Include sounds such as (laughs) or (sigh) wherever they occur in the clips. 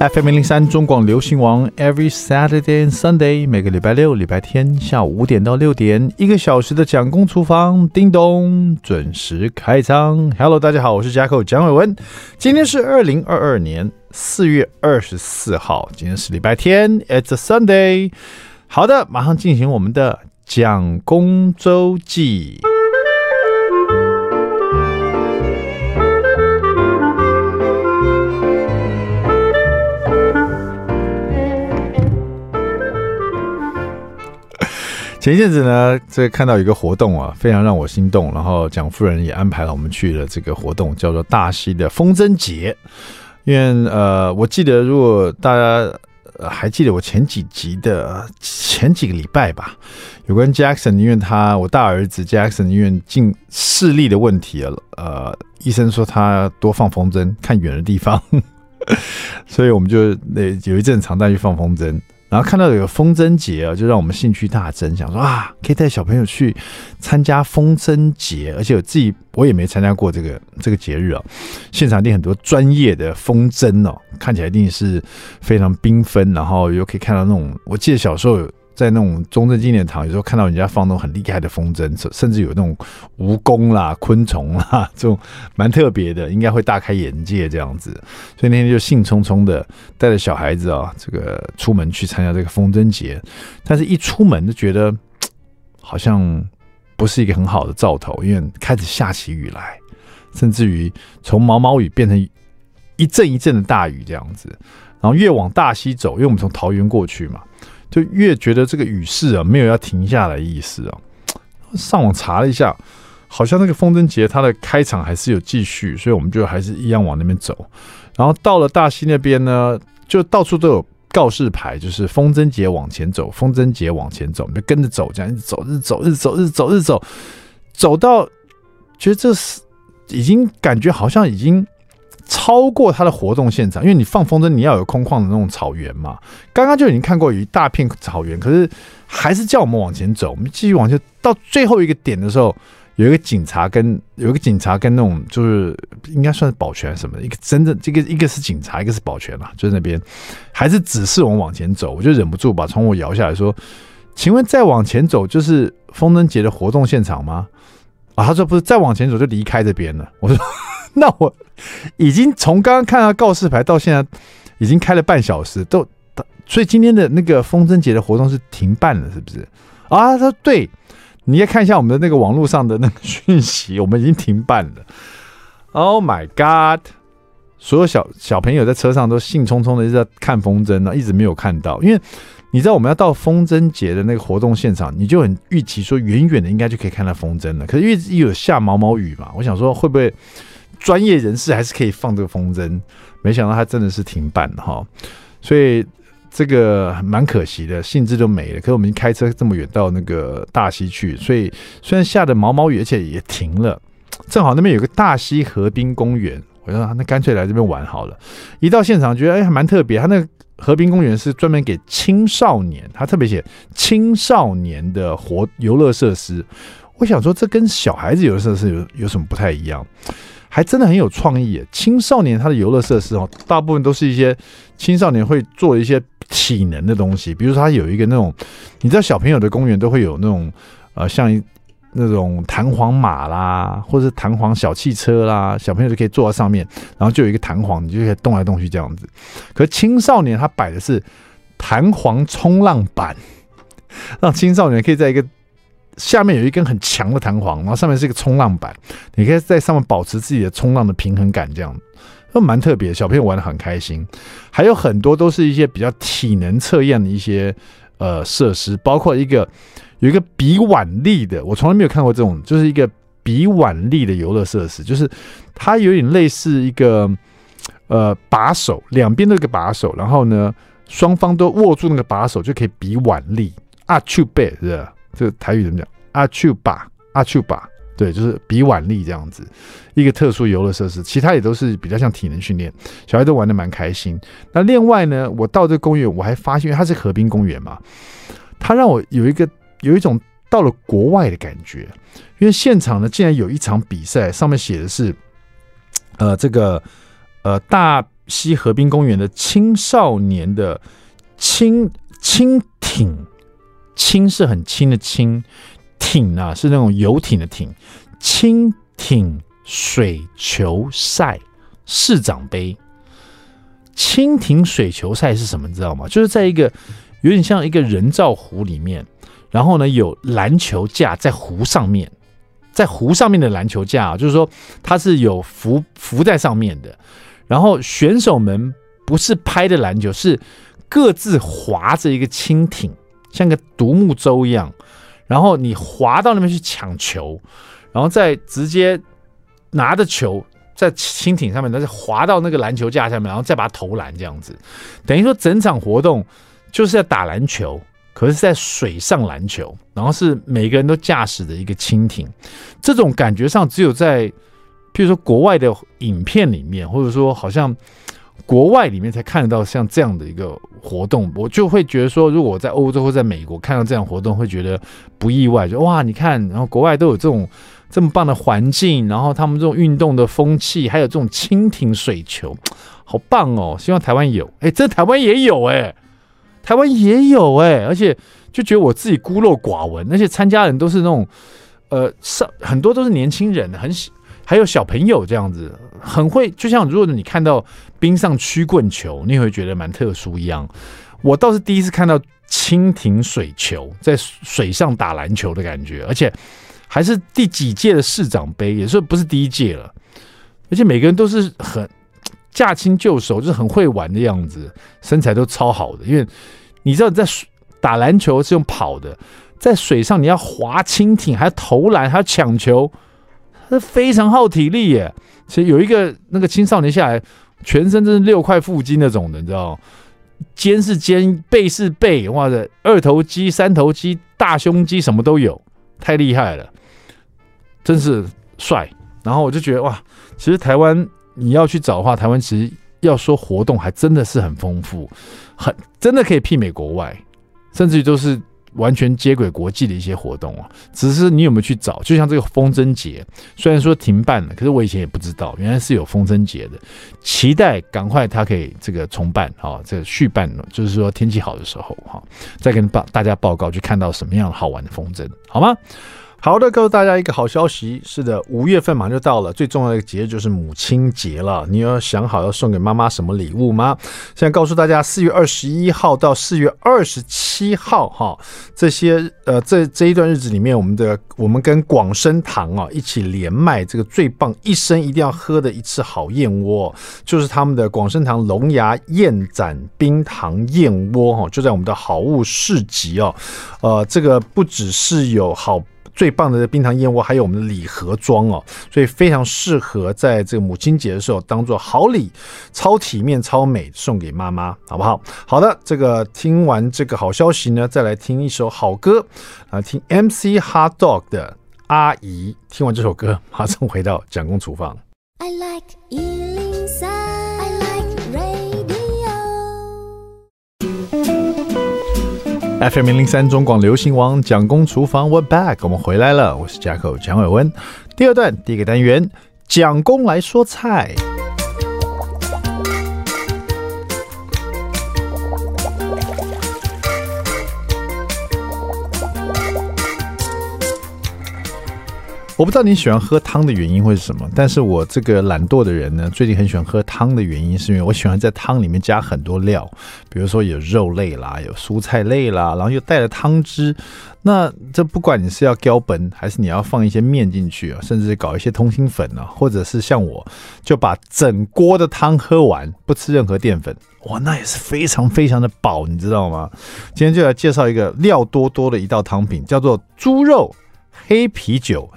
FM 零零三中广流行王，Every Saturday and Sunday，每个礼拜六、礼拜天下午五点到六点，一个小时的蒋公厨房，叮咚，准时开张。Hello，大家好，我是 Jacko 蒋伟文，今天是二零二二年四月二十四号，今天是礼拜天，It's a Sunday。好的，马上进行我们的蒋公周记。前一阵子呢，这看到一个活动啊，非常让我心动。然后蒋夫人也安排了我们去了这个活动，叫做大溪的风筝节。因为呃，我记得如果大家还记得我前几集的前几个礼拜吧，有关 Jackson，因为他我大儿子 Jackson 因为近视力的问题啊，呃，医生说他多放风筝，看远的地方，(laughs) 所以我们就那有一阵常带去放风筝。然后看到有风筝节啊，就让我们兴趣大增，想说啊，可以带小朋友去参加风筝节，而且我自己我也没参加过这个这个节日啊。现场一定很多专业的风筝哦，看起来一定是非常缤纷，然后又可以看到那种，我记得小时候。在那种中正纪念堂，有时候看到人家放那种很厉害的风筝，甚至有那种蜈蚣啦、昆虫啦，这种蛮特别的，应该会大开眼界这样子。所以那天就兴冲冲的带着小孩子啊，这个出门去参加这个风筝节。但是一出门就觉得好像不是一个很好的兆头，因为开始下起雨来，甚至于从毛毛雨变成一阵一阵的大雨这样子。然后越往大溪走，因为我们从桃园过去嘛。就越觉得这个雨势啊，没有要停下来意思啊。上网查了一下，好像那个风筝节它的开场还是有继续，所以我们就还是一样往那边走。然后到了大溪那边呢，就到处都有告示牌，就是风筝节往前走，风筝节往前走，我们就跟着走，这样一直走，一直走，一直走，一直走，一直走，走到觉得这是已经感觉好像已经。超过它的活动现场，因为你放风筝，你要有空旷的那种草原嘛。刚刚就已经看过有一大片草原，可是还是叫我们往前走。我们继续往前，到最后一个点的时候，有一个警察跟有一个警察跟那种就是应该算是保全什么的，一个真正这个一个是警察，一个是保全啦，就是那边还是指示我们往前走。我就忍不住把窗户摇下来说：“请问再往前走就是风筝节的活动现场吗？”啊，他说不是，再往前走就离开这边了。我说。(laughs) 那我已经从刚刚看到告示牌到现在，已经开了半小时，都，所以今天的那个风筝节的活动是停办了，是不是？啊，他说对，你也看一下我们的那个网络上的那个讯息，我们已经停办了。Oh my god！所有小小朋友在车上都兴冲冲的一直在看风筝呢，一直没有看到，因为你知道我们要到风筝节的那个活动现场，你就很预期说远远的应该就可以看到风筝了，可是因为一有下毛毛雨嘛，我想说会不会？专业人士还是可以放这个风筝，没想到他真的是停办哈，所以这个蛮可惜的，兴致都没了。可是我们开车这么远到那个大溪去，所以虽然下的毛毛雨，而且也停了，正好那边有个大溪河滨公园，我说那干脆来这边玩好了。一到现场觉得哎还蛮特别，他那个河滨公园是专门给青少年，他特别写青少年的活游乐设施。我想说这跟小孩子游乐设施有有什么不太一样？还真的很有创意！青少年他的游乐设施哦，大部分都是一些青少年会做一些体能的东西，比如说他有一个那种，你知道小朋友的公园都会有那种呃，像那种弹簧马啦，或者是弹簧小汽车啦，小朋友就可以坐在上面，然后就有一个弹簧，你就可以动来动去这样子。可青少年他摆的是弹簧冲浪板，让青少年可以在一个。下面有一根很强的弹簧，然后上面是一个冲浪板，你可以在上面保持自己的冲浪的平衡感，这样都蛮特别。小朋友玩的很开心，还有很多都是一些比较体能测验的一些呃设施，包括一个有一个比腕力的，我从来没有看过这种，就是一个比腕力的游乐设施，就是它有点类似一个呃把手，两边都有个把手，然后呢双方都握住那个把手就可以比腕力啊，去背是吧？这个台语怎么讲？阿丘巴，阿丘巴，对，就是比腕力这样子，一个特殊游乐设施。其他也都是比较像体能训练，小孩都玩的蛮开心。那另外呢，我到这个公园，我还发现，因为它是河滨公园嘛，它让我有一个有一种到了国外的感觉。因为现场呢，竟然有一场比赛，上面写的是，呃，这个呃大溪河滨公园的青少年的轻轻艇，轻是很轻的轻，艇啊是那种游艇的艇，轻艇水球赛市长杯。轻艇水球赛是什么？你知道吗？就是在一个有点像一个人造湖里面，然后呢有篮球架在湖上面，在湖上面的篮球架啊，就是说它是有浮浮在上面的，然后选手们不是拍的篮球，是各自划着一个轻艇，像个独木舟一样，然后你划到那边去抢球，然后再直接拿着球。在轻艇上面，但是滑到那个篮球架下面，然后再把它投篮，这样子，等于说整场活动就是在打篮球，可是在水上篮球，然后是每个人都驾驶的一个轻艇，这种感觉上只有在，譬如说国外的影片里面，或者说好像国外里面才看得到像这样的一个活动，我就会觉得说，如果我在欧洲或在美国看到这样活动，会觉得不意外，就哇，你看，然后国外都有这种。这么棒的环境，然后他们这种运动的风气，还有这种蜻蜓水球，(tsk) 好棒哦！希望台湾有，哎，这台湾也有哎，台湾也有哎，而且就觉得我自己孤陋寡闻，而且参加人都是那种，呃，上很多都是年轻人，很，还有小朋友这样子，很会，就像如果你看到冰上曲棍球，你会觉得蛮特殊一样。我倒是第一次看到蜻蜓水球在水上打篮球的感觉，而且。还是第几届的市长杯，也是不是第一届了，而且每个人都是很驾轻就熟，就是很会玩的样子，身材都超好的。因为你知道，在打篮球是用跑的，在水上你要划蜻蜓，还要投篮，还要抢球，是非常耗体力耶。其实有一个那个青少年下来，全身真是六块腹肌那种的，你知道，肩是肩，背是背，哇塞，二头肌、三头肌、大胸肌什么都有，太厉害了。真是帅，然后我就觉得哇，其实台湾你要去找的话，台湾其实要说活动还真的是很丰富，很真的可以媲美国外，甚至于都是完全接轨国际的一些活动啊。只是你有没有去找？就像这个风筝节，虽然说停办了，可是我以前也不知道，原来是有风筝节的。期待赶快它可以这个重办啊，这个续办，就是说天气好的时候哈，再跟报大家报告，去看到什么样好玩的风筝，好吗？好的，告诉大家一个好消息。是的，五月份马上就到了，最重要的一个节日就是母亲节了。你有想好要送给妈妈什么礼物吗？现在告诉大家，四月二十一号到四月二十七号，哈，这些呃，这这一段日子里面，我们的我们跟广生堂啊一起连麦这个最棒一生一定要喝的一次好燕窝，就是他们的广生堂龙牙燕盏冰糖燕窝哈，就在我们的好物市集哦。呃，这个不只是有好。最棒的冰糖燕窝，还有我们的礼盒装哦，所以非常适合在这个母亲节的时候当做好礼，超体面、超美，送给妈妈，好不好？好的，这个听完这个好消息呢，再来听一首好歌啊，听 MC Hot Dog 的《阿姨》。听完这首歌，马上回到蒋公厨房。I like FM 零零三中广流行王蒋公厨房，We're back，我们回来了，我是嘉客蒋伟文。第二段第一个单元，蒋公来说菜。我不知道你喜欢喝汤的原因会是什么，但是我这个懒惰的人呢，最近很喜欢喝汤的原因，是因为我喜欢在汤里面加很多料，比如说有肉类啦，有蔬菜类啦，然后又带了汤汁。那这不管你是要浇本，还是你要放一些面进去啊，甚至搞一些通心粉啊，或者是像我就把整锅的汤喝完，不吃任何淀粉，哇，(laughs) 那也是非常非常的饱，你知道吗？今天就来介绍一个料多多的一道汤品，叫做猪肉黑啤酒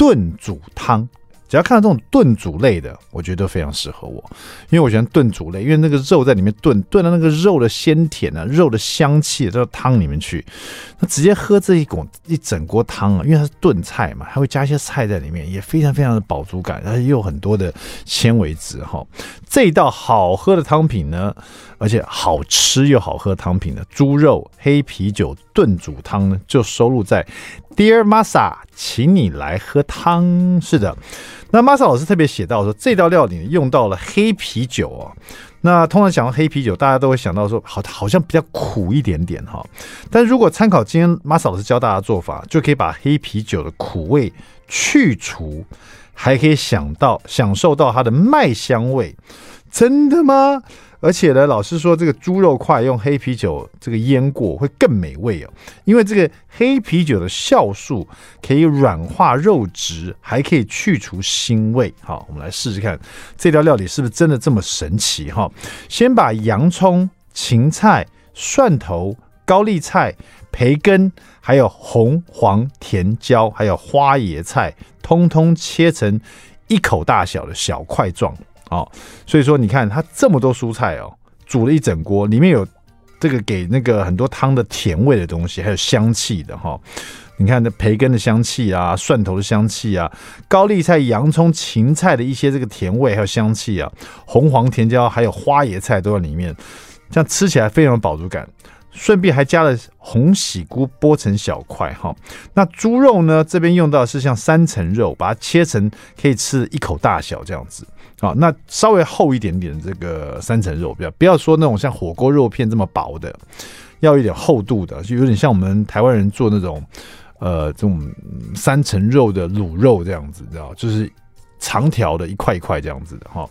炖煮汤。只要看到这种炖煮类的，我觉得都非常适合我，因为我喜欢炖煮类，因为那个肉在里面炖，炖到那个肉的鲜甜啊，肉的香气到汤里面去，那直接喝这一锅一整锅汤啊，因为它是炖菜嘛，还会加一些菜在里面，也非常非常的饱足感，而且又有很多的纤维质哈。这一道好喝的汤品呢，而且好吃又好喝汤品的猪肉黑啤酒炖煮汤呢，就收录在 Dear Masa。请你来喝汤。是的，那 Masa 老师特别写到说，这道料理用到了黑啤酒哦。那通常想到黑啤酒，大家都会想到说，好，好像比较苦一点点哈。但如果参考今天 Masa 老师教大家做法，就可以把黑啤酒的苦味去除，还可以想到享受到它的麦香味。真的吗？而且呢，老师说这个猪肉块用黑啤酒这个腌过会更美味哦，因为这个黑啤酒的酵素可以软化肉质，还可以去除腥味。好，我们来试试看这道料理是不是真的这么神奇哈？先把洋葱、芹菜、蒜头、高丽菜、培根，还有红黄甜椒，还有花椰菜，通通切成一口大小的小块状。哦，所以说你看它这么多蔬菜哦，煮了一整锅，里面有这个给那个很多汤的甜味的东西，还有香气的哈、哦。你看那培根的香气啊，蒜头的香气啊，高丽菜、洋葱、芹菜的一些这个甜味还有香气啊，红黄甜椒还有花椰菜都在里面，这样吃起来非常有饱足感。顺便还加了红喜菇，剥成小块哈。那猪肉呢？这边用到的是像三层肉，把它切成可以吃一口大小这样子。好，那稍微厚一点点这个三层肉，不要不要说那种像火锅肉片这么薄的，要一点厚度的，就有点像我们台湾人做那种呃这种三层肉的卤肉这样子，知道就是长条的一块一块这样子的哈。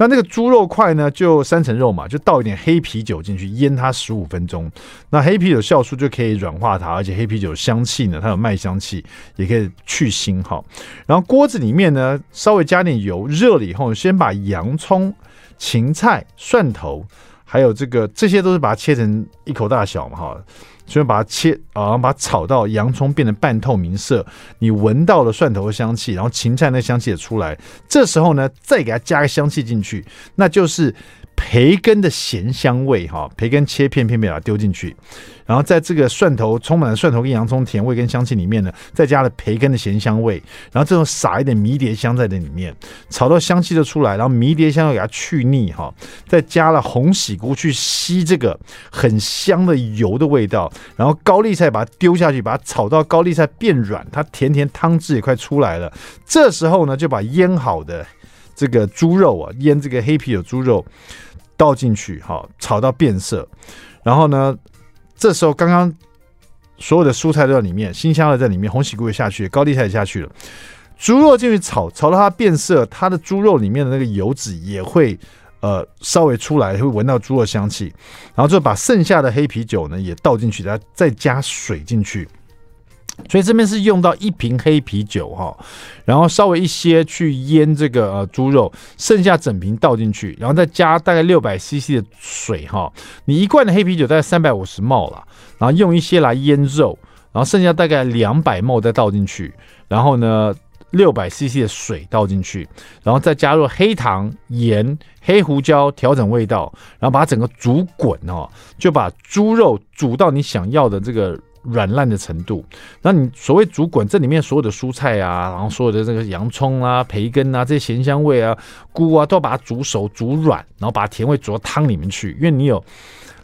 那那个猪肉块呢，就三层肉嘛，就倒一点黑啤酒进去腌它十五分钟。那黑啤酒酵素就可以软化它，而且黑啤酒香气呢，它有麦香气，也可以去腥哈。然后锅子里面呢，稍微加点油，热了以后，先把洋葱、芹菜、蒜头，还有这个这些都是把它切成一口大小嘛哈。所以把它切啊，然后把它炒到洋葱变成半透明色，你闻到了蒜头的香气，然后芹菜那香气也出来。这时候呢，再给它加个香气进去，那就是。培根的咸香味，哈，培根切片片片把它丢进去，然后在这个蒜头充满了蒜头跟洋葱甜味跟香气里面呢，再加了培根的咸香味，然后这种撒一点迷迭香在这里面，炒到香气就出来，然后迷迭香要给它去腻，哈，再加了红喜菇去吸这个很香的油的味道，然后高丽菜把它丢下去，把它炒到高丽菜变软，它甜甜汤汁也快出来了，这时候呢，就把腌好的这个猪肉啊，腌这个黑啤酒猪肉。倒进去，好，炒到变色，然后呢，这时候刚刚所有的蔬菜都在里面，新香的在里面，红喜菇也下去，高丽菜也下去了，猪肉进去炒，炒到它变色，它的猪肉里面的那个油脂也会呃稍微出来，会闻到猪肉香气，然后就把剩下的黑啤酒呢也倒进去，再再加水进去。所以这边是用到一瓶黑啤酒哈，然后稍微一些去腌这个呃猪肉，剩下整瓶倒进去，然后再加大概六百 CC 的水哈。你一罐的黑啤酒大概三百五十 ml 了，然后用一些来腌肉，然后剩下大概两百 ml 再倒进去，然后呢六百 CC 的水倒进去，然后再加入黑糖、盐、黑胡椒调整味道，然后把它整个煮滚哦，就把猪肉煮到你想要的这个。软烂的程度，那你所谓煮滚，这里面所有的蔬菜啊，然后所有的这个洋葱啊、培根啊这些咸香味啊、菇啊，都要把它煮熟、煮软，然后把甜味煮到汤里面去。因为你有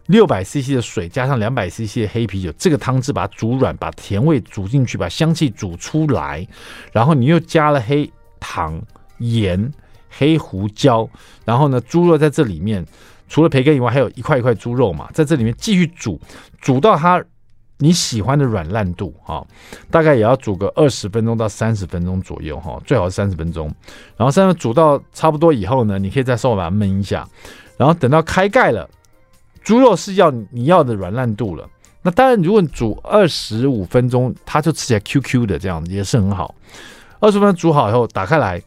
六百 CC 的水加上两百 CC 的黑啤酒，这个汤汁把它煮软，把甜味煮进去，把香气煮出来，然后你又加了黑糖、盐、黑胡椒，然后呢，猪肉在这里面除了培根以外，还有一块一块猪肉嘛，在这里面继续煮，煮到它。你喜欢的软烂度哈，大概也要煮个二十分钟到三十分钟左右哈，最好是三十分钟。然后三十煮到差不多以后呢，你可以再稍微把它焖一下。然后等到开盖了，猪肉是要你要的软烂度了。那当然，如果你煮二十五分钟，它就吃起来 Q Q 的，这样也是很好。二十分钟煮好以后，打开来，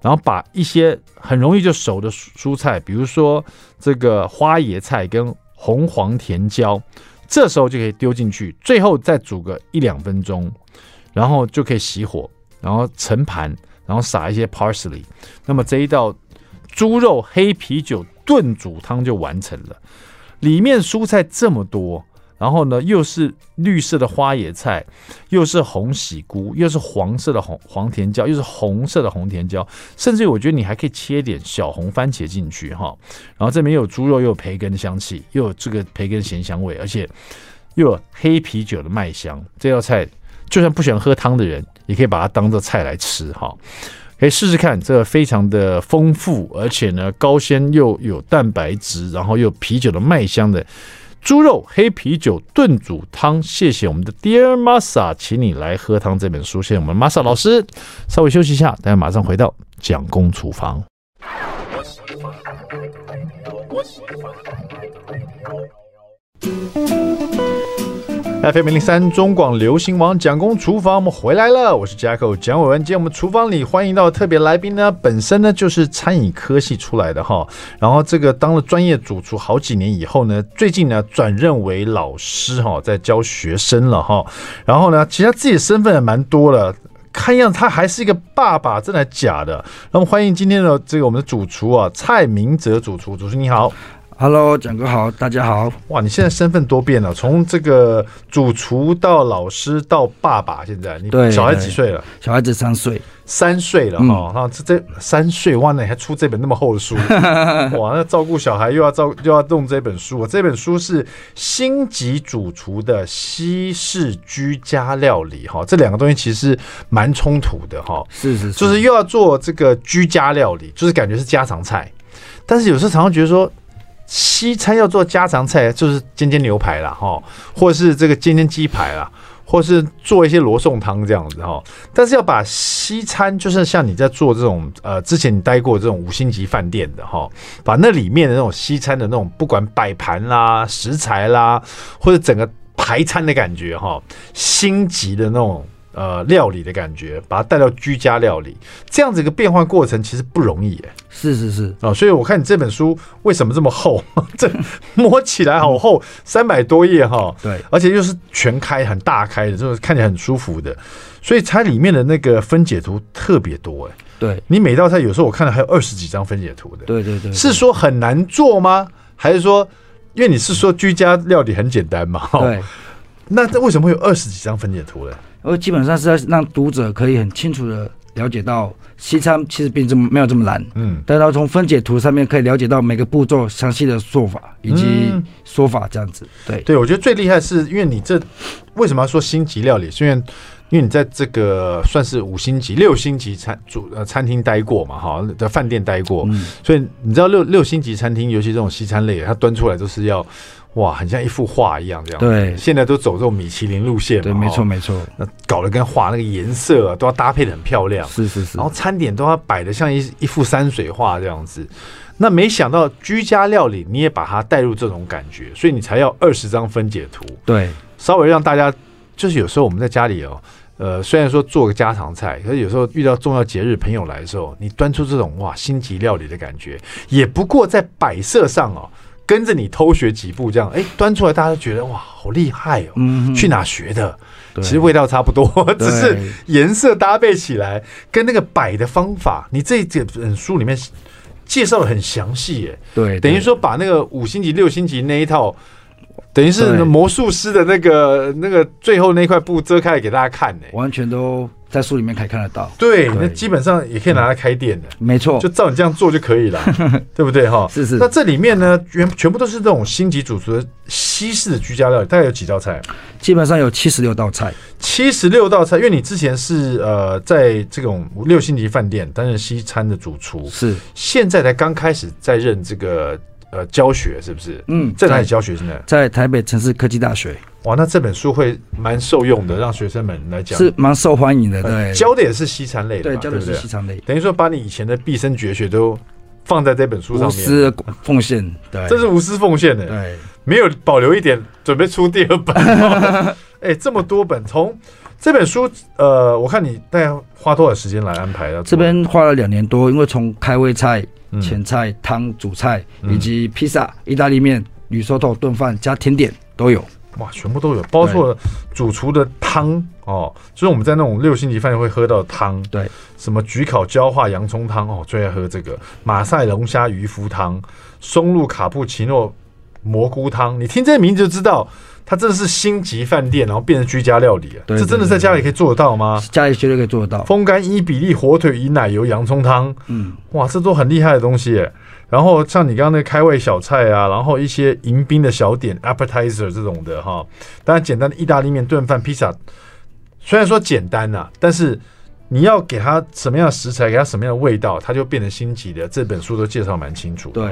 然后把一些很容易就熟的蔬菜，比如说这个花椰菜跟红黄甜椒。这时候就可以丢进去，最后再煮个一两分钟，然后就可以熄火，然后盛盘，然后撒一些 parsley，那么这一道猪肉黑啤酒炖煮汤就完成了。里面蔬菜这么多。然后呢，又是绿色的花野菜，又是红喜菇，又是黄色的红黄甜椒，又是红色的红甜椒，甚至我觉得你还可以切点小红番茄进去哈。然后这边有猪肉，又有培根的香气，又有这个培根咸香味，而且又有黑啤酒的麦香。这道菜就算不喜欢喝汤的人，也可以把它当做菜来吃哈。可以试试看，这个非常的丰富，而且呢高纤又有蛋白质，然后又有啤酒的麦香的猪肉黑啤酒炖煮汤。谢谢我们的 Dear Masa，请你来喝汤这本书。谢谢我们 Masa 老师。稍微休息一下，大家马上回到蒋公厨房。FM 零三中广流行网蒋公厨房，我们回来了，我是 Jacko 蒋伟文。今天我们厨房里欢迎到特别来宾呢，本身呢就是餐饮科系出来的哈，然后这个当了专业主厨好几年以后呢，最近呢转任为老师哈，在教学生了哈，然后呢，其实他自己的身份也蛮多的，看样他还是一个爸爸，真的假的？那么欢迎今天的这个我们的主厨啊，蔡明哲主厨，主厨你好。Hello，蒋哥好，大家好。哇，你现在身份多变了，从这个主厨到老师到爸爸，现在你小孩几岁了？小孩子三岁，三岁了哈。那、嗯、这这三岁，哇，那你还出这本那么厚的书？(laughs) 哇，那照顾小孩又要照又要弄这本书。这本书是星级主厨的西式居家料理哈，这两个东西其实蛮冲突的哈。是是是，就是又要做这个居家料理，就是感觉是家常菜，但是有时候常常觉得说。西餐要做家常菜，就是煎煎牛排啦，哈，或是这个煎煎鸡排啦，或是做一些罗宋汤这样子哈。但是要把西餐，就是像你在做这种呃，之前你待过这种五星级饭店的哈，把那里面的那种西餐的那种，不管摆盘啦、食材啦，或者整个排餐的感觉哈，星级的那种。呃，料理的感觉，把它带到居家料理，这样子一个变换过程其实不容易哎。是是是哦，所以我看你这本书为什么这么厚？(laughs) 这摸起来好厚，三百多页哈。对，而且又是全开很大开的，就是看起来很舒服的。所以它里面的那个分解图特别多哎。对，你每道菜有时候我看了还有二十几张分解图的。对对对，是说很难做吗？还是说，因为你是说居家料理很简单嘛？对。那这为什么会有二十几张分解图呢？我基本上是要让读者可以很清楚的了解到西餐其实并这么没有这么难，嗯，但是从分解图上面可以了解到每个步骤详细的做法以及说法这样子。对，对我觉得最厉害是因为你这为什么要说星级料理？是因为因为你在这个算是五星级、六星级餐主呃餐厅待过嘛，哈，在饭店待过，所以你知道六六星级餐厅，尤其这种西餐类，它端出来都是要。哇，很像一幅画一样这样。对，现在都走这种米其林路线嘛。对，没错没错。那搞得跟画那个颜色啊，都要搭配的很漂亮。是是是。然后餐点都要摆的像一一幅山水画这样子。那没想到居家料理你也把它带入这种感觉，所以你才要二十张分解图。对，稍微让大家就是有时候我们在家里哦，呃，虽然说做个家常菜，可是有时候遇到重要节日朋友来的时候，你端出这种哇星级料理的感觉，也不过在摆设上哦。跟着你偷学几步，这样哎，端出来大家都觉得哇，好厉害哦！嗯，去哪学的？其实味道差不多，(laughs) 只是颜色搭配起来跟那个摆的方法，你这这本书里面介绍的很详细耶。对，等于说把那个五星级、六星级那一套，等于是魔术师的那个那个最后那块布遮开给大家看呢，完全都。在书里面可以看得到，对，那基本上也可以拿来开店的，没错，就照你这样做就可以了，(laughs) 对不对哈？是是。那这里面呢，全全部都是这种星级主厨的西式的居家料理，大概有几道菜？基本上有七十六道菜，七十六道菜。因为你之前是呃，在这种六星级饭店担任西餐的主厨，是，现在才刚开始在任这个呃教学，是不是？嗯，在哪里教学？现在在台北城市科技大学。哇，那这本书会蛮受用的，让学生们来讲是蛮受欢迎的。对，教的也是西餐类的，对，教的是西餐类，等于说把你以前的毕生绝学都放在这本书上面，无私奉献，对，这是无私奉献的，对，没有保留一点，准备出第二本。(laughs) 哎，这么多本，从这本书，呃，我看你大概花多少时间来安排的？这边花了两年多，因为从开胃菜、前菜、汤、主菜以及披萨、意大利面、铝烧头炖饭加甜点都有。哇，全部都有，包括主厨的汤哦，就是我们在那种六星级饭店会喝到的汤，对，什么焗烤焦化洋葱汤哦，最爱喝这个。马赛龙虾鱼腐汤、松露卡布奇诺蘑菇汤，你听这个名字就知道，它真的是星级饭店，然后变成居家料理啊，这真的在家里可以做得到吗？家里绝对可以做得到。风干伊比利火腿与奶油洋葱汤，嗯，哇，这都很厉害的东西耶。然后像你刚刚那个开胃小菜啊，然后一些迎宾的小点 appetizer 这种的哈，当然简单的意大利面、炖饭、披萨，虽然说简单呐、啊，但是你要给他什么样的食材，给他什么样的味道，他就变成星级的。这本书都介绍蛮清楚。对，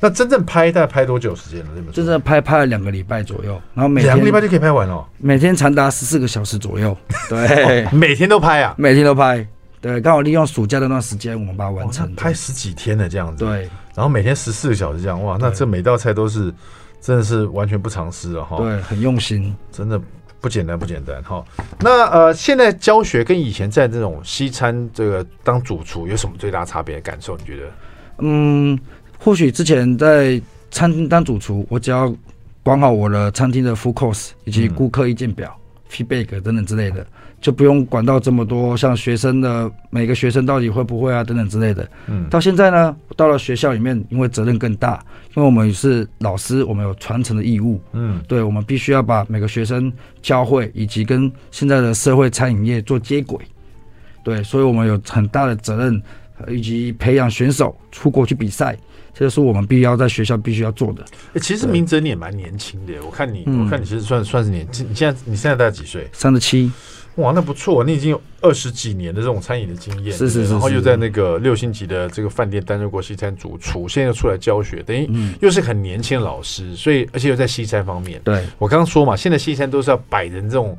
那真正拍大概拍多久时间呢？这本书真正拍拍了两个礼拜左右，然后每两个礼拜就可以拍完了，每天长达十四个小时左右。对、(laughs) 哦，每天都拍啊，每天都拍。对，刚好利用暑假的那段时间，我们把它完成、哦。拍十几天的这样子。对，然后每天十四个小时这样，哇，那这每道菜都是真的是完全不藏私了哈。对，很用心，真的不简单不简单哈。那呃，现在教学跟以前在这种西餐这个当主厨有什么最大差别的感受？你觉得？嗯，或许之前在餐厅当主厨，我只要管好我的餐厅的 full course 以及顾客意见表、嗯、feedback 等等之类的。就不用管到这么多，像学生的每个学生到底会不会啊等等之类的。嗯，到现在呢，到了学校里面，因为责任更大，因为我们是老师，我们有传承的义务。嗯，对，我们必须要把每个学生教会，以及跟现在的社会餐饮业做接轨。对，所以我们有很大的责任，以及培养选手出国去比赛，这是我们必须要在学校必须要做的。欸、其实明哲你也蛮年轻的，我看你，我看你其实算算是年轻。你现在你现在大概几岁？三十七。哇，那不错，你已经有二十几年的这种餐饮的经验，是是是，然后又在那个六星级的这个饭店担任过西餐主厨，现在又出来教学，等于又是很年轻的老师，所以而且又在西餐方面。对，我刚刚说嘛，现在西餐都是要摆人这种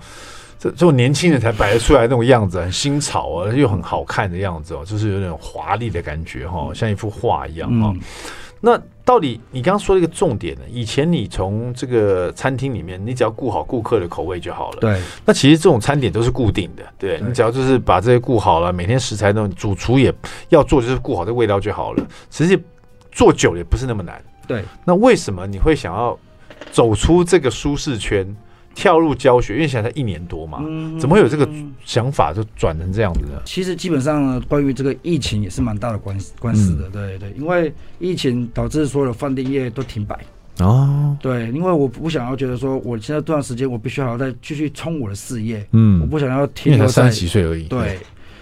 这这种年轻人才摆得出来那种样子，很新潮啊，又很好看的样子哦，就是有点华丽的感觉哈，像一幅画一样哈。嗯那到底你刚刚说的一个重点呢？以前你从这个餐厅里面，你只要顾好顾客的口味就好了。对。那其实这种餐点都是固定的，对，对你只要就是把这些顾好了，每天食材都主厨也要做，就是顾好这味道就好了。其实做久了也不是那么难。对。那为什么你会想要走出这个舒适圈？跳入教学，因为现在才一年多嘛，怎么会有这个想法就转成这样子呢？其实基本上呢，关于这个疫情也是蛮大的关关系的，对对，因为疫情导致所有的饭店业都停摆哦。对，因为我不想要觉得说，我现在这段时间我必须还要再继续冲我的事业，嗯，我不想要停留在三十几岁而已。对，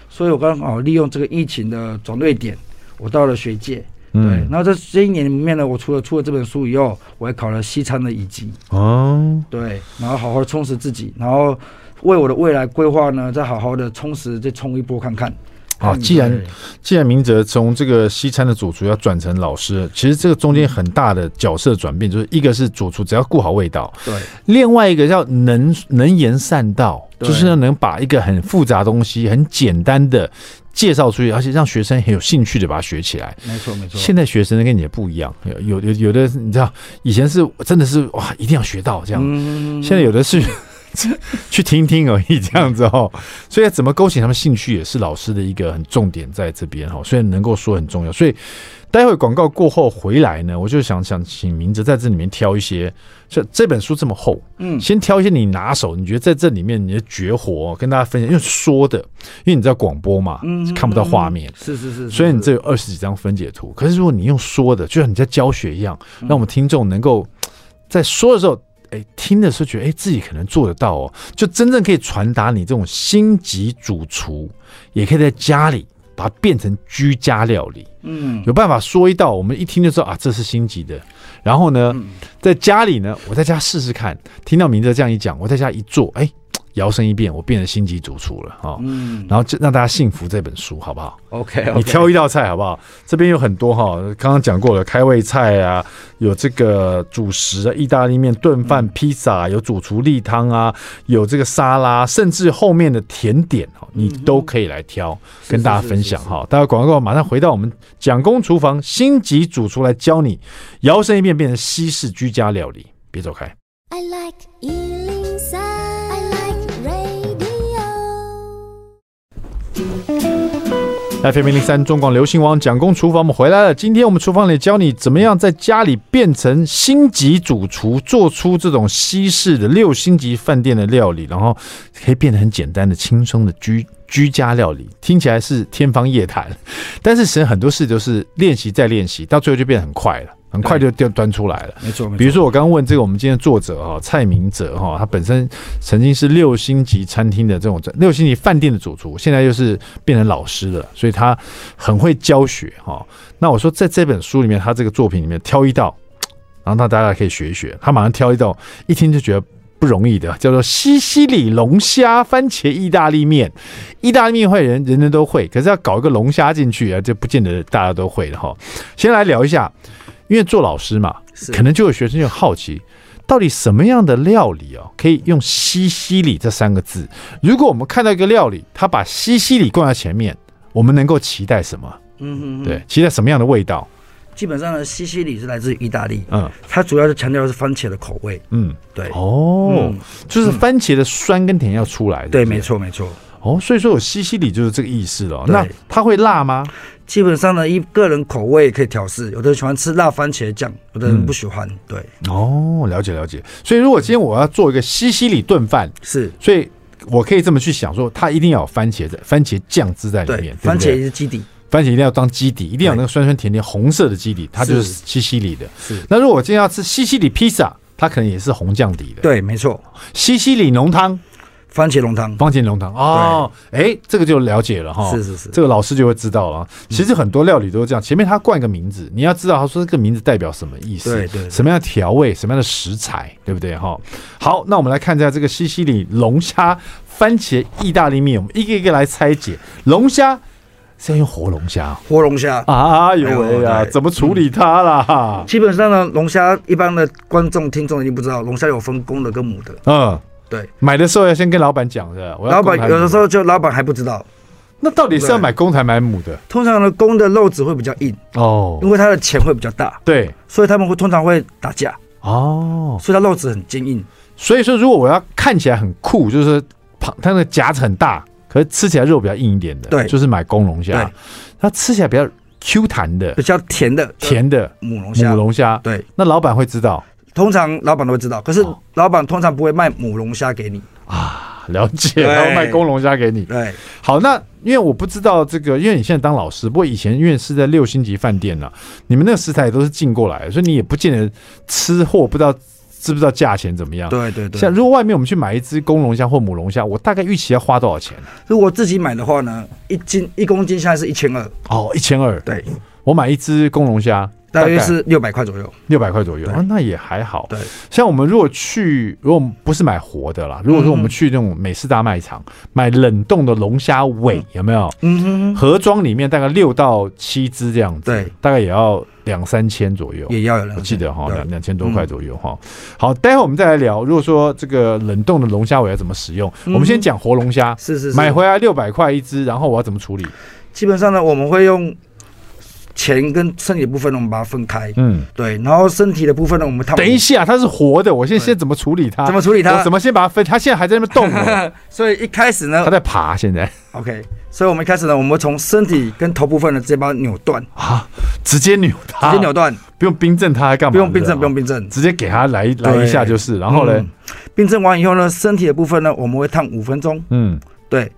所以我刚好利用这个疫情的转捩点，我到了学界。对，然后在这一年里面呢，我除了出了这本书以后，我还考了西餐的乙级哦。对，然后好好的充实自己，然后为我的未来规划呢，再好好的充实，再冲一波看看。好，既然既然明哲从这个西餐的主厨要转成老师，其实这个中间很大的角色转变，就是一个是主厨只要顾好味道，对；另外一个叫能能言善道，就是要能把一个很复杂的东西很简单的。介绍出去，而且让学生很有兴趣的把它学起来。没错，没错。现在学生跟你也不一样，有有有的，你知道，以前是真的是哇，一定要学到这样。嗯、现在有的是 (laughs) 去听听而已，这样子哦。所以怎么勾起他们兴趣，也是老师的一个很重点在这边哈。所以能够说很重要。所以。待会广告过后回来呢，我就想想请明哲在这里面挑一些，这这本书这么厚，嗯，先挑一些你拿手，你觉得在这里面你的绝活跟大家分享，因为说的，因为你知道广播嘛，嗯，看不到画面，是是是，所以你这有二十几张分解图。可是如果你用说的，就像你在教学一样，让我们听众能够在说的时候，哎，听的时候觉得哎自己可能做得到哦，就真正可以传达你这种星级主厨，也可以在家里。把它变成居家料理，嗯，有办法说一道，我们一听就知道啊，这是星级的。然后呢，在家里呢，我在家试试看，听到明哲这样一讲，我在家一做，哎。摇身一变，我变成星级主厨了哈。嗯，然后就让大家幸福这本书，好不好？OK，你挑一道菜好不好？这边有很多哈，刚刚讲过了，开胃菜啊，有这个主食啊，意大利面、炖饭、披萨，有主厨例汤啊，有这个沙拉，甚至后面的甜点哈，你都可以来挑，跟大家分享哈。大家广告马上回到我们蒋公厨房，星级主厨来教你摇身一变变成西式居家料理，别走开。I like FM 零零三中广流行网蒋公厨房，我们回来了。今天我们厨房里教你怎么样在家里变成星级主厨，做出这种西式的六星级饭店的料理，然后可以变得很简单的、轻松的居居家料理。听起来是天方夜谭，但是其实很多事都是练习再练习，到最后就变得很快了。很快就就端出来了，没错。比如说我刚刚问这个，我们今天的作者哈蔡明哲哈，他本身曾经是六星级餐厅的这种六星级饭店的主厨，现在又是变成老师了，所以他很会教学哈。那我说在这本书里面，他这个作品里面挑一道，然后那大家可以学一学，他马上挑一道，一听就觉得不容易的，叫做西西里龙虾番茄意大利面。意大利面会人人人都会，可是要搞一个龙虾进去啊，这不见得大家都会的哈。先来聊一下，因为做老师嘛，可能就有学生就好奇，到底什么样的料理哦，可以用西西里这三个字？如果我们看到一个料理，他把西西里挂在前面，我们能够期待什么？嗯哼，对，期待什么样的味道？基本上呢，西西里是来自于意大利，嗯，它主要是强调的是番茄的口味，嗯，对，哦，嗯、就是番茄的酸跟甜要出来的，对，没错，没错，哦，所以说有西西里就是这个意思了。那它会辣吗？基本上呢，一个人口味可以调试，有的人喜欢吃辣番茄酱，有的人不喜欢，嗯、对，哦，了解了解。所以如果今天我要做一个西西里炖饭，是，所以我可以这么去想说，它一定要有番茄的番茄酱汁在里面，对，番茄是基底。番茄一定要当基底，一定要有那个酸酸甜甜红色的基底，它就是西西里的。是。那如果我今天要吃西西里披萨，它可能也是红酱底的。对，没错。西西里浓汤，番茄浓汤，番茄浓汤。哦，哎，这个就了解了哈。是是是，这个老师就会知道了。其实很多料理都是这样，前面他冠一个名字，你要知道他说这个名字代表什么意思，对对，什么样的调味，什么样的食材，对不对哈？好，那我们来看一下这个西西里龙虾番茄意大利面，我们一个一个来拆解龙虾。是要用活龙虾，活龙虾啊！有喂呀，怎么处理它啦？基本上呢，龙虾一般的观众听众已经不知道，龙虾有分公的跟母的。嗯，对，买的时候要先跟老板讲的。老板有的时候就老板还不知道，那到底是要买公才买母的？通常呢，公的肉质会比较硬哦，因为它的钱会比较大。对，所以他们会通常会打架哦，所以它肉质很坚硬。所以说，如果我要看起来很酷，就是它那个夹子很大。可是吃起来肉比较硬一点的，对，就是买公龙虾，它吃起来比较 Q 弹的，比较甜的，甜的母龙虾，母龙虾，对。那老板会知道，通常老板都会知道，可是老板通常不会卖母龙虾给你啊。了解，然后卖公龙虾给你。对，好，那因为我不知道这个，因为你现在当老师，不过以前因为是在六星级饭店呢，你们那个食材都是进过来的，所以你也不见得吃货不知道。知不知道价钱怎么样？对对对，像如果外面我们去买一只公龙虾或母龙虾，我大概预期要花多少钱？如果自己买的话呢，一斤一公斤现在是一千二。哦，一千二。对，我买一只公龙虾。大约是六百块左右，六百块左右啊，那也还好。对，像我们如果去，如果不是买活的啦，如果说我们去那种美式大卖场买冷冻的龙虾尾，有没有？嗯哼，盒装里面大概六到七只这样子，对，大概也要两三千左右，也要有，我记得哈，两两千多块左右哈。好，待会我们再来聊。如果说这个冷冻的龙虾尾要怎么使用，我们先讲活龙虾，是是，买回来六百块一只，然后我要怎么处理？基本上呢，我们会用。钱跟身体的部分呢，我们把它分开。嗯，对。然后身体的部分呢，我们烫。等一下，它是活的，我现在先怎么处理它？怎么处理它？我怎么先把它分？它现在还在那边动。(laughs) 所以一开始呢，它在爬。现在。OK，所以我们一开始呢，我们从身体跟头部分呢，直接把它扭断。啊，直接扭它，直接扭断，不用冰镇它，还干嘛？不用冰镇，不用冰镇，直接给它来来一下就是。然后呢，冰镇完以后呢，身体的部分呢，我们会烫五分钟。嗯，对。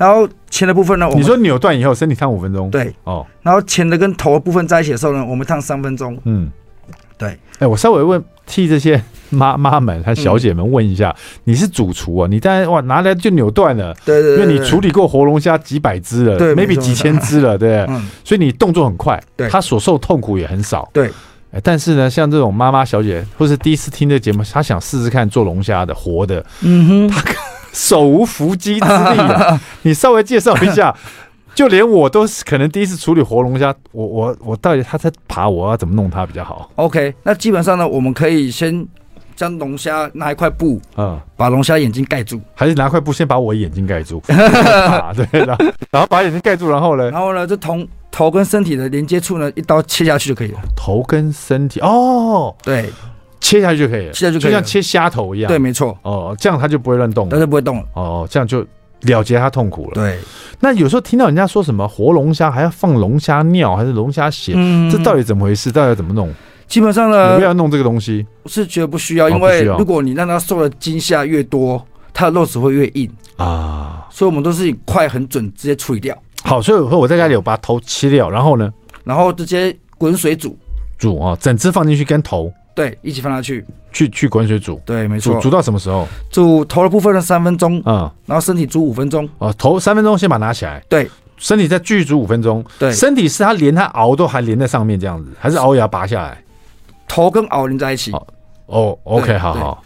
然后前的部分呢，我们你说扭断以后，身体烫五分钟，对，哦。然后前的跟头的部分在一起的时候呢，我们烫三分钟，嗯，对。哎，我稍微问替这些妈妈们和小姐们问一下，你是主厨啊？你当然哇拿来就扭断了，对对，因为你处理过活龙虾几百只了，对，maybe 几千只了，对，嗯，所以你动作很快，对，他所受痛苦也很少，对。哎，但是呢，像这种妈妈小姐，或是第一次听这节目，她想试试看做龙虾的活的，嗯哼，她。手无缚鸡之力啊！(laughs) 你稍微介绍一下，(laughs) 就连我都是可能第一次处理活龙虾，我我我到底它在爬，我要怎么弄它比较好？OK，那基本上呢，我们可以先将龙虾拿一块布，嗯，把龙虾眼睛盖住，还是拿块布先把我眼睛盖住？(laughs) 对了，然后把眼睛盖住，然后呢？然后呢，就同头跟身体的连接处呢，一刀切下去就可以了。头跟身体哦，对。切下去就可以了，切下去就可以，就像切虾头一样。对，没错。哦，这样它就不会乱动了，它就不会动了。哦，这样就了结它痛苦了。对。那有时候听到人家说什么活龙虾还要放龙虾尿还是龙虾血，嗯，这到底怎么回事？到底要怎么弄？基本上呢，不要弄这个东西。我是觉得不需要，因为如果你让它受的惊吓越多，它的肉质会越硬啊。所以我们都是以快很准直接处理掉。好，所以我我在家里我把头切掉，然后呢，然后直接滚水煮煮啊，整只放进去跟头。对，一起放下去，去去滚水煮。对，没错。煮到什么时候？煮头的部分呢，三分钟。嗯，然后身体煮五分钟。哦，头三分钟先把它拿起来。对，身体再继续煮五分钟。对，身体是它连它熬都还连在上面这样子，还是熬也要拔下来？头跟熬连在一起。哦，OK，好好。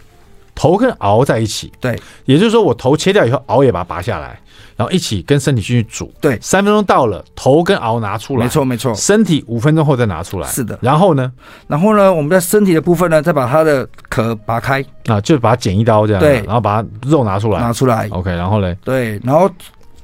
头头跟螯在一起。对，也就是说我头切掉以后，螯也把它拔下来，然后一起跟身体进去煮。对，三分钟到了，头跟螯拿出来。没错没错，身体五分钟后再拿出来。是的。然后呢？然后呢？我们在身体的部分呢，再把它的壳拔开啊，就把它剪一刀这样。对，然后把它肉拿出来。拿出来。OK，然后嘞？对，然后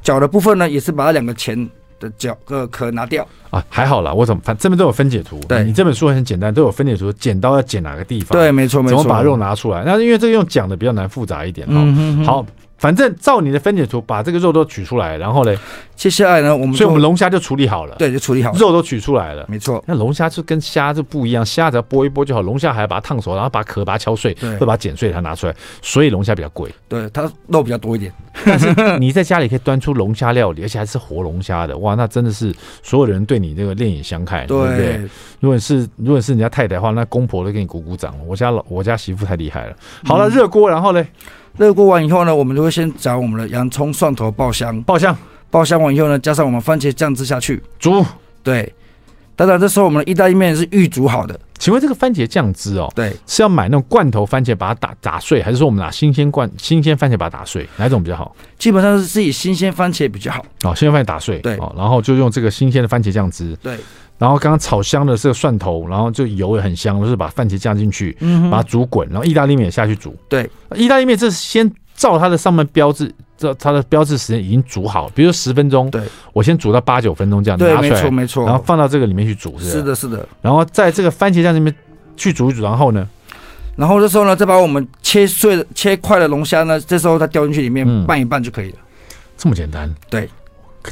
脚的部分呢，也是把它两个前。的脚个壳拿掉啊，还好啦，我怎么反正这边都有分解图。对，你这本书很简单，都有分解图，剪刀要剪哪个地方？对，没错没错。怎么把肉拿出来？那因为这个用讲的比较难复杂一点。嗯哼哼。好。反正照你的分解图，把这个肉都取出来，然后呢，接下来呢，我们所以我们龙虾就处理好了，对，就处理好了，肉都取出来了，没错。那龙虾就跟虾就不一样，虾只要剥一剥就好，龙虾还要把它烫熟，然后把壳把它敲碎，对，会把它剪碎，它拿出来，所以龙虾比较贵，对，它肉比较多一点。但是你在家里可以端出龙虾料理，而且还是活龙虾的，哇，那真的是所有人对你这个另眼相看，对不对？如果是如果是人家太太的话，那公婆都给你鼓鼓掌。我家老我家媳妇太厉害了。好了，热锅，然后嘞。热锅完以后呢，我们就会先找我们的洋葱、蒜头爆香，爆香，爆香完以后呢，加上我们番茄酱汁下去煮。对，当然这时候我们的意大利面是预煮好的。请问这个番茄酱汁哦，对，是要买那种罐头番茄把它打打碎，还是说我们拿新鲜罐新鲜番茄把它打碎，哪一种比较好？基本上是自己新鲜番茄比较好。哦，新鲜番茄打碎，对，哦，然后就用这个新鲜的番茄酱汁，对。然后刚刚炒香的这个蒜头，然后就油也很香，就是把番茄加进去，嗯，把它煮滚，然后意大利面也下去煮。对，意大利面这是先照它的上面标志，这它的标志时间已经煮好，比如说十分钟，对，我先煮到八九分钟这样，对，拿出来，没错没错，然后放到这个里面去煮，是是？的，是的。然后在这个番茄酱里面去煮一煮，然后呢，然后这时候呢，再把我们切碎的切块的龙虾呢，这时候它掉进去里面拌一拌就可以了，这么简单？对，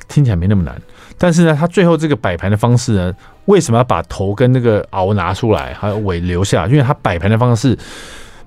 听起来没那么难。但是呢，他最后这个摆盘的方式呢，为什么要把头跟那个鳌拿出来，还有尾留下？因为他摆盘的方式。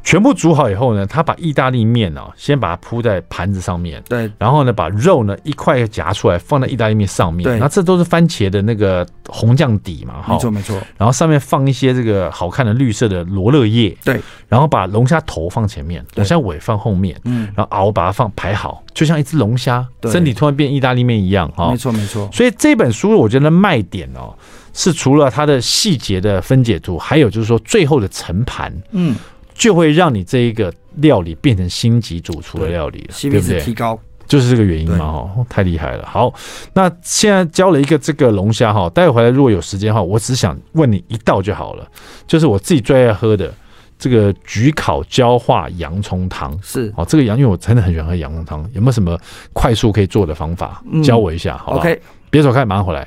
全部煮好以后呢，他把意大利面啊，先把它铺在盘子上面，对，然后呢，把肉呢一块夹出来放在意大利面上面，对，然后这都是番茄的那个红酱底嘛，哈，没错没错，然后上面放一些这个好看的绿色的罗勒叶，对，然后把龙虾头放前面，龙虾尾放后面，嗯，然后熬把它放排好，就像一只龙虾，身体突然变意大利面一样，哈，没错没错，所以这本书我觉得卖点哦，是除了它的细节的分解图，还有就是说最后的盛盘，嗯。就会让你这一个料理变成星级主厨的料理了，对不对？提高就是这个原因嘛，哦，太厉害了。好，那现在教了一个这个龙虾哈，待会回来如果有时间哈，我只想问你一道就好了，就是我自己最爱喝的这个焗烤焦化洋葱汤。是，哦，这个洋，因为我真的很喜欢喝洋葱汤，有没有什么快速可以做的方法？教我一下，好不好？别走开，马上回来。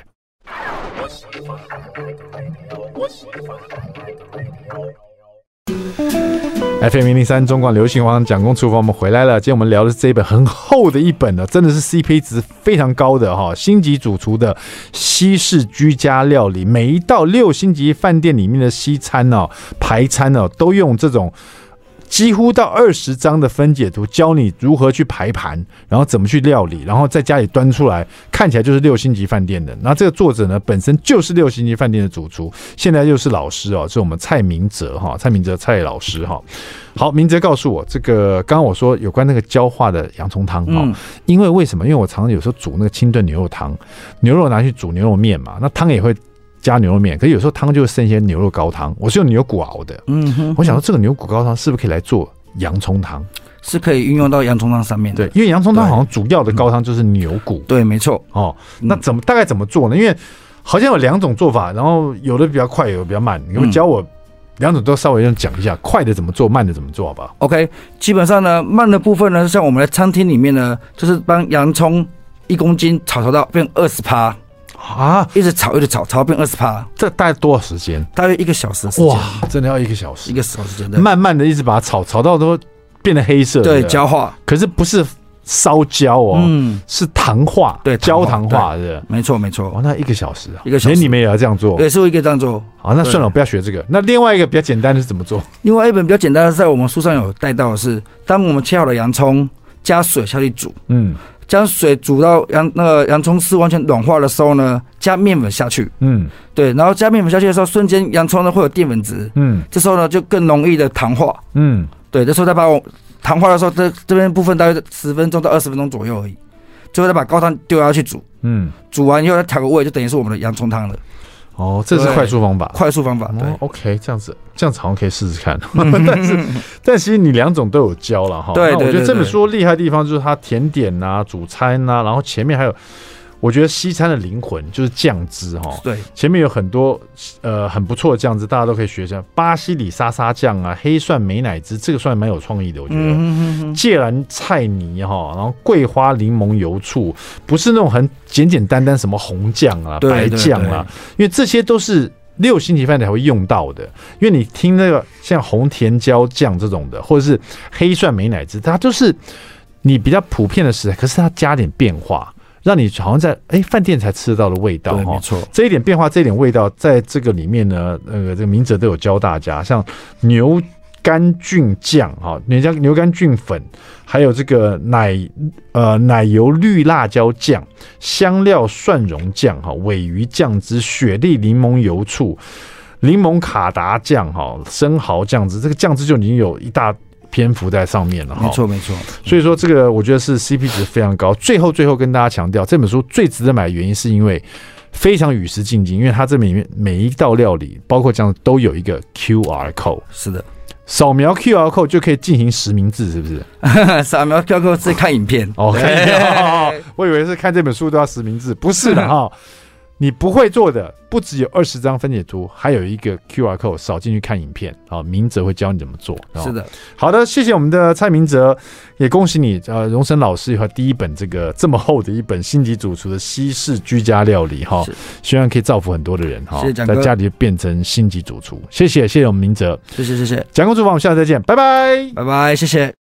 FM 零零三中广流行网蒋公厨房，我们回来了。今天我们聊的是这一本很厚的一本呢，真的是 CP 值非常高的哈，星级主厨的西式居家料理，每一道六星级饭店里面的西餐哦，排餐哦，都用这种。几乎到二十张的分解图，教你如何去排盘，然后怎么去料理，然后在家里端出来，看起来就是六星级饭店的。然后这个作者呢，本身就是六星级饭店的主厨，现在又是老师哦，是我们蔡明哲哈，蔡明哲蔡老师哈。好，明哲告诉我，这个刚刚我说有关那个焦化的洋葱汤哈，因为为什么？因为我常常有时候煮那个清炖牛肉汤，牛肉拿去煮牛肉面嘛，那汤也会。加牛肉面，可是有时候汤就会剩一些牛肉高汤，我是用牛骨熬的。嗯哼，我想说这个牛骨高汤是不是可以来做洋葱汤？是可以运用到洋葱汤上面的。对，因为洋葱汤好像主要的高汤就是牛骨。对，没错。哦，那怎么大概怎么做呢？因为好像有两种做法，然后有的比较快，有的比较慢。你可不可以教我两种都稍微用讲一下，快的怎么做，慢的怎么做，好不好？OK，基本上呢，慢的部分呢，像我们的餐厅里面呢，就是帮洋葱一公斤炒炒到变二十趴。啊！一直炒，一直炒，炒到变二十趴，这大概多少时间？大约一个小时的时间。哇，真的要一个小时，一个小时时间。慢慢的一直把它炒，炒到都变得黑色。对，焦化。可是不是烧焦哦，嗯，是糖化，对，焦糖化的。没错，没错。哦，那一个小时啊，一个小时。连你们也要这样做？对，是我一个这样做。好，那算了，我不要学这个。那另外一个比较简单的是怎么做？另外一本比较简单的，在我们书上有带到的是，当我们切好的洋葱加水下去煮，嗯。将水煮到洋那个洋葱丝完全软化的时候呢，加面粉下去。嗯，对，然后加面粉下去的时候，瞬间洋葱呢会有淀粉质。嗯，这时候呢就更容易的糖化。嗯，对，这时候再把我糖化的时候，这这边部分大约十分钟到二十分钟左右而已。最后再把高汤丢下去煮。嗯，煮完以后再调个味，就等于是我们的洋葱汤了。哦，这是快速方法，快速方法。对、哦、，OK，这样子，这样子好像可以试试看。(laughs) 但是，但其实你两种都有教了哈。对，对，对，对，我觉得这本书厉害的地方就是它甜点啊、主餐啊，然后前面还有。我觉得西餐的灵魂就是酱汁哈，对，前面有很多呃很不错的酱汁，大家都可以学一下。巴西里沙沙酱啊，黑蒜美乃滋，这个算蛮有创意的，我觉得。嗯、芥蓝菜泥哈，然后桂花柠檬油醋，不是那种很简简单单什么红酱啊、白酱啊，因为这些都是六星级饭店才会用到的。因为你听那个像红甜椒酱这种的，或者是黑蒜美乃滋，它就是你比较普遍的食材，可是它加点变化。让你好像在哎饭店才吃得到的味道哈，没错，这一点变化，这一点味道，在这个里面呢，那个这个明哲都有教大家，像牛肝菌酱哈，人家牛肝菌粉，还有这个奶呃奶油绿辣椒酱、香料蒜蓉酱哈、尾鱼酱汁、雪莉柠檬油醋、柠檬卡达酱哈、生蚝酱汁，这个酱汁就已经有一大。篇幅在上面了哈，没错没错，所以说这个我觉得是 CP 值非常高。最后最后跟大家强调，这本书最值得买的原因是因为非常与时俱进，因为它这里面每一道料理，包括这样都有一个 QR code，是的，扫描 QR code 就可以进行实名制，是不是？(laughs) 扫描 QR code 是看影片，OK，我以为是看这本书都要实名制，不是的哈。(laughs) 你不会做的不只有二十张分解图，还有一个 QR code 扫进去看影片啊，明哲会教你怎么做。是的，好的，谢谢我们的蔡明哲，也恭喜你，呃，荣生老师和第一本这个这么厚的一本星级主厨的西式居家料理哈，希望可以造福很多的人哈，在家里变成星级主厨。谢谢，谢谢我们明哲，谢谢谢谢，蒋公厨房，我们下次再见，拜拜，拜拜，谢谢。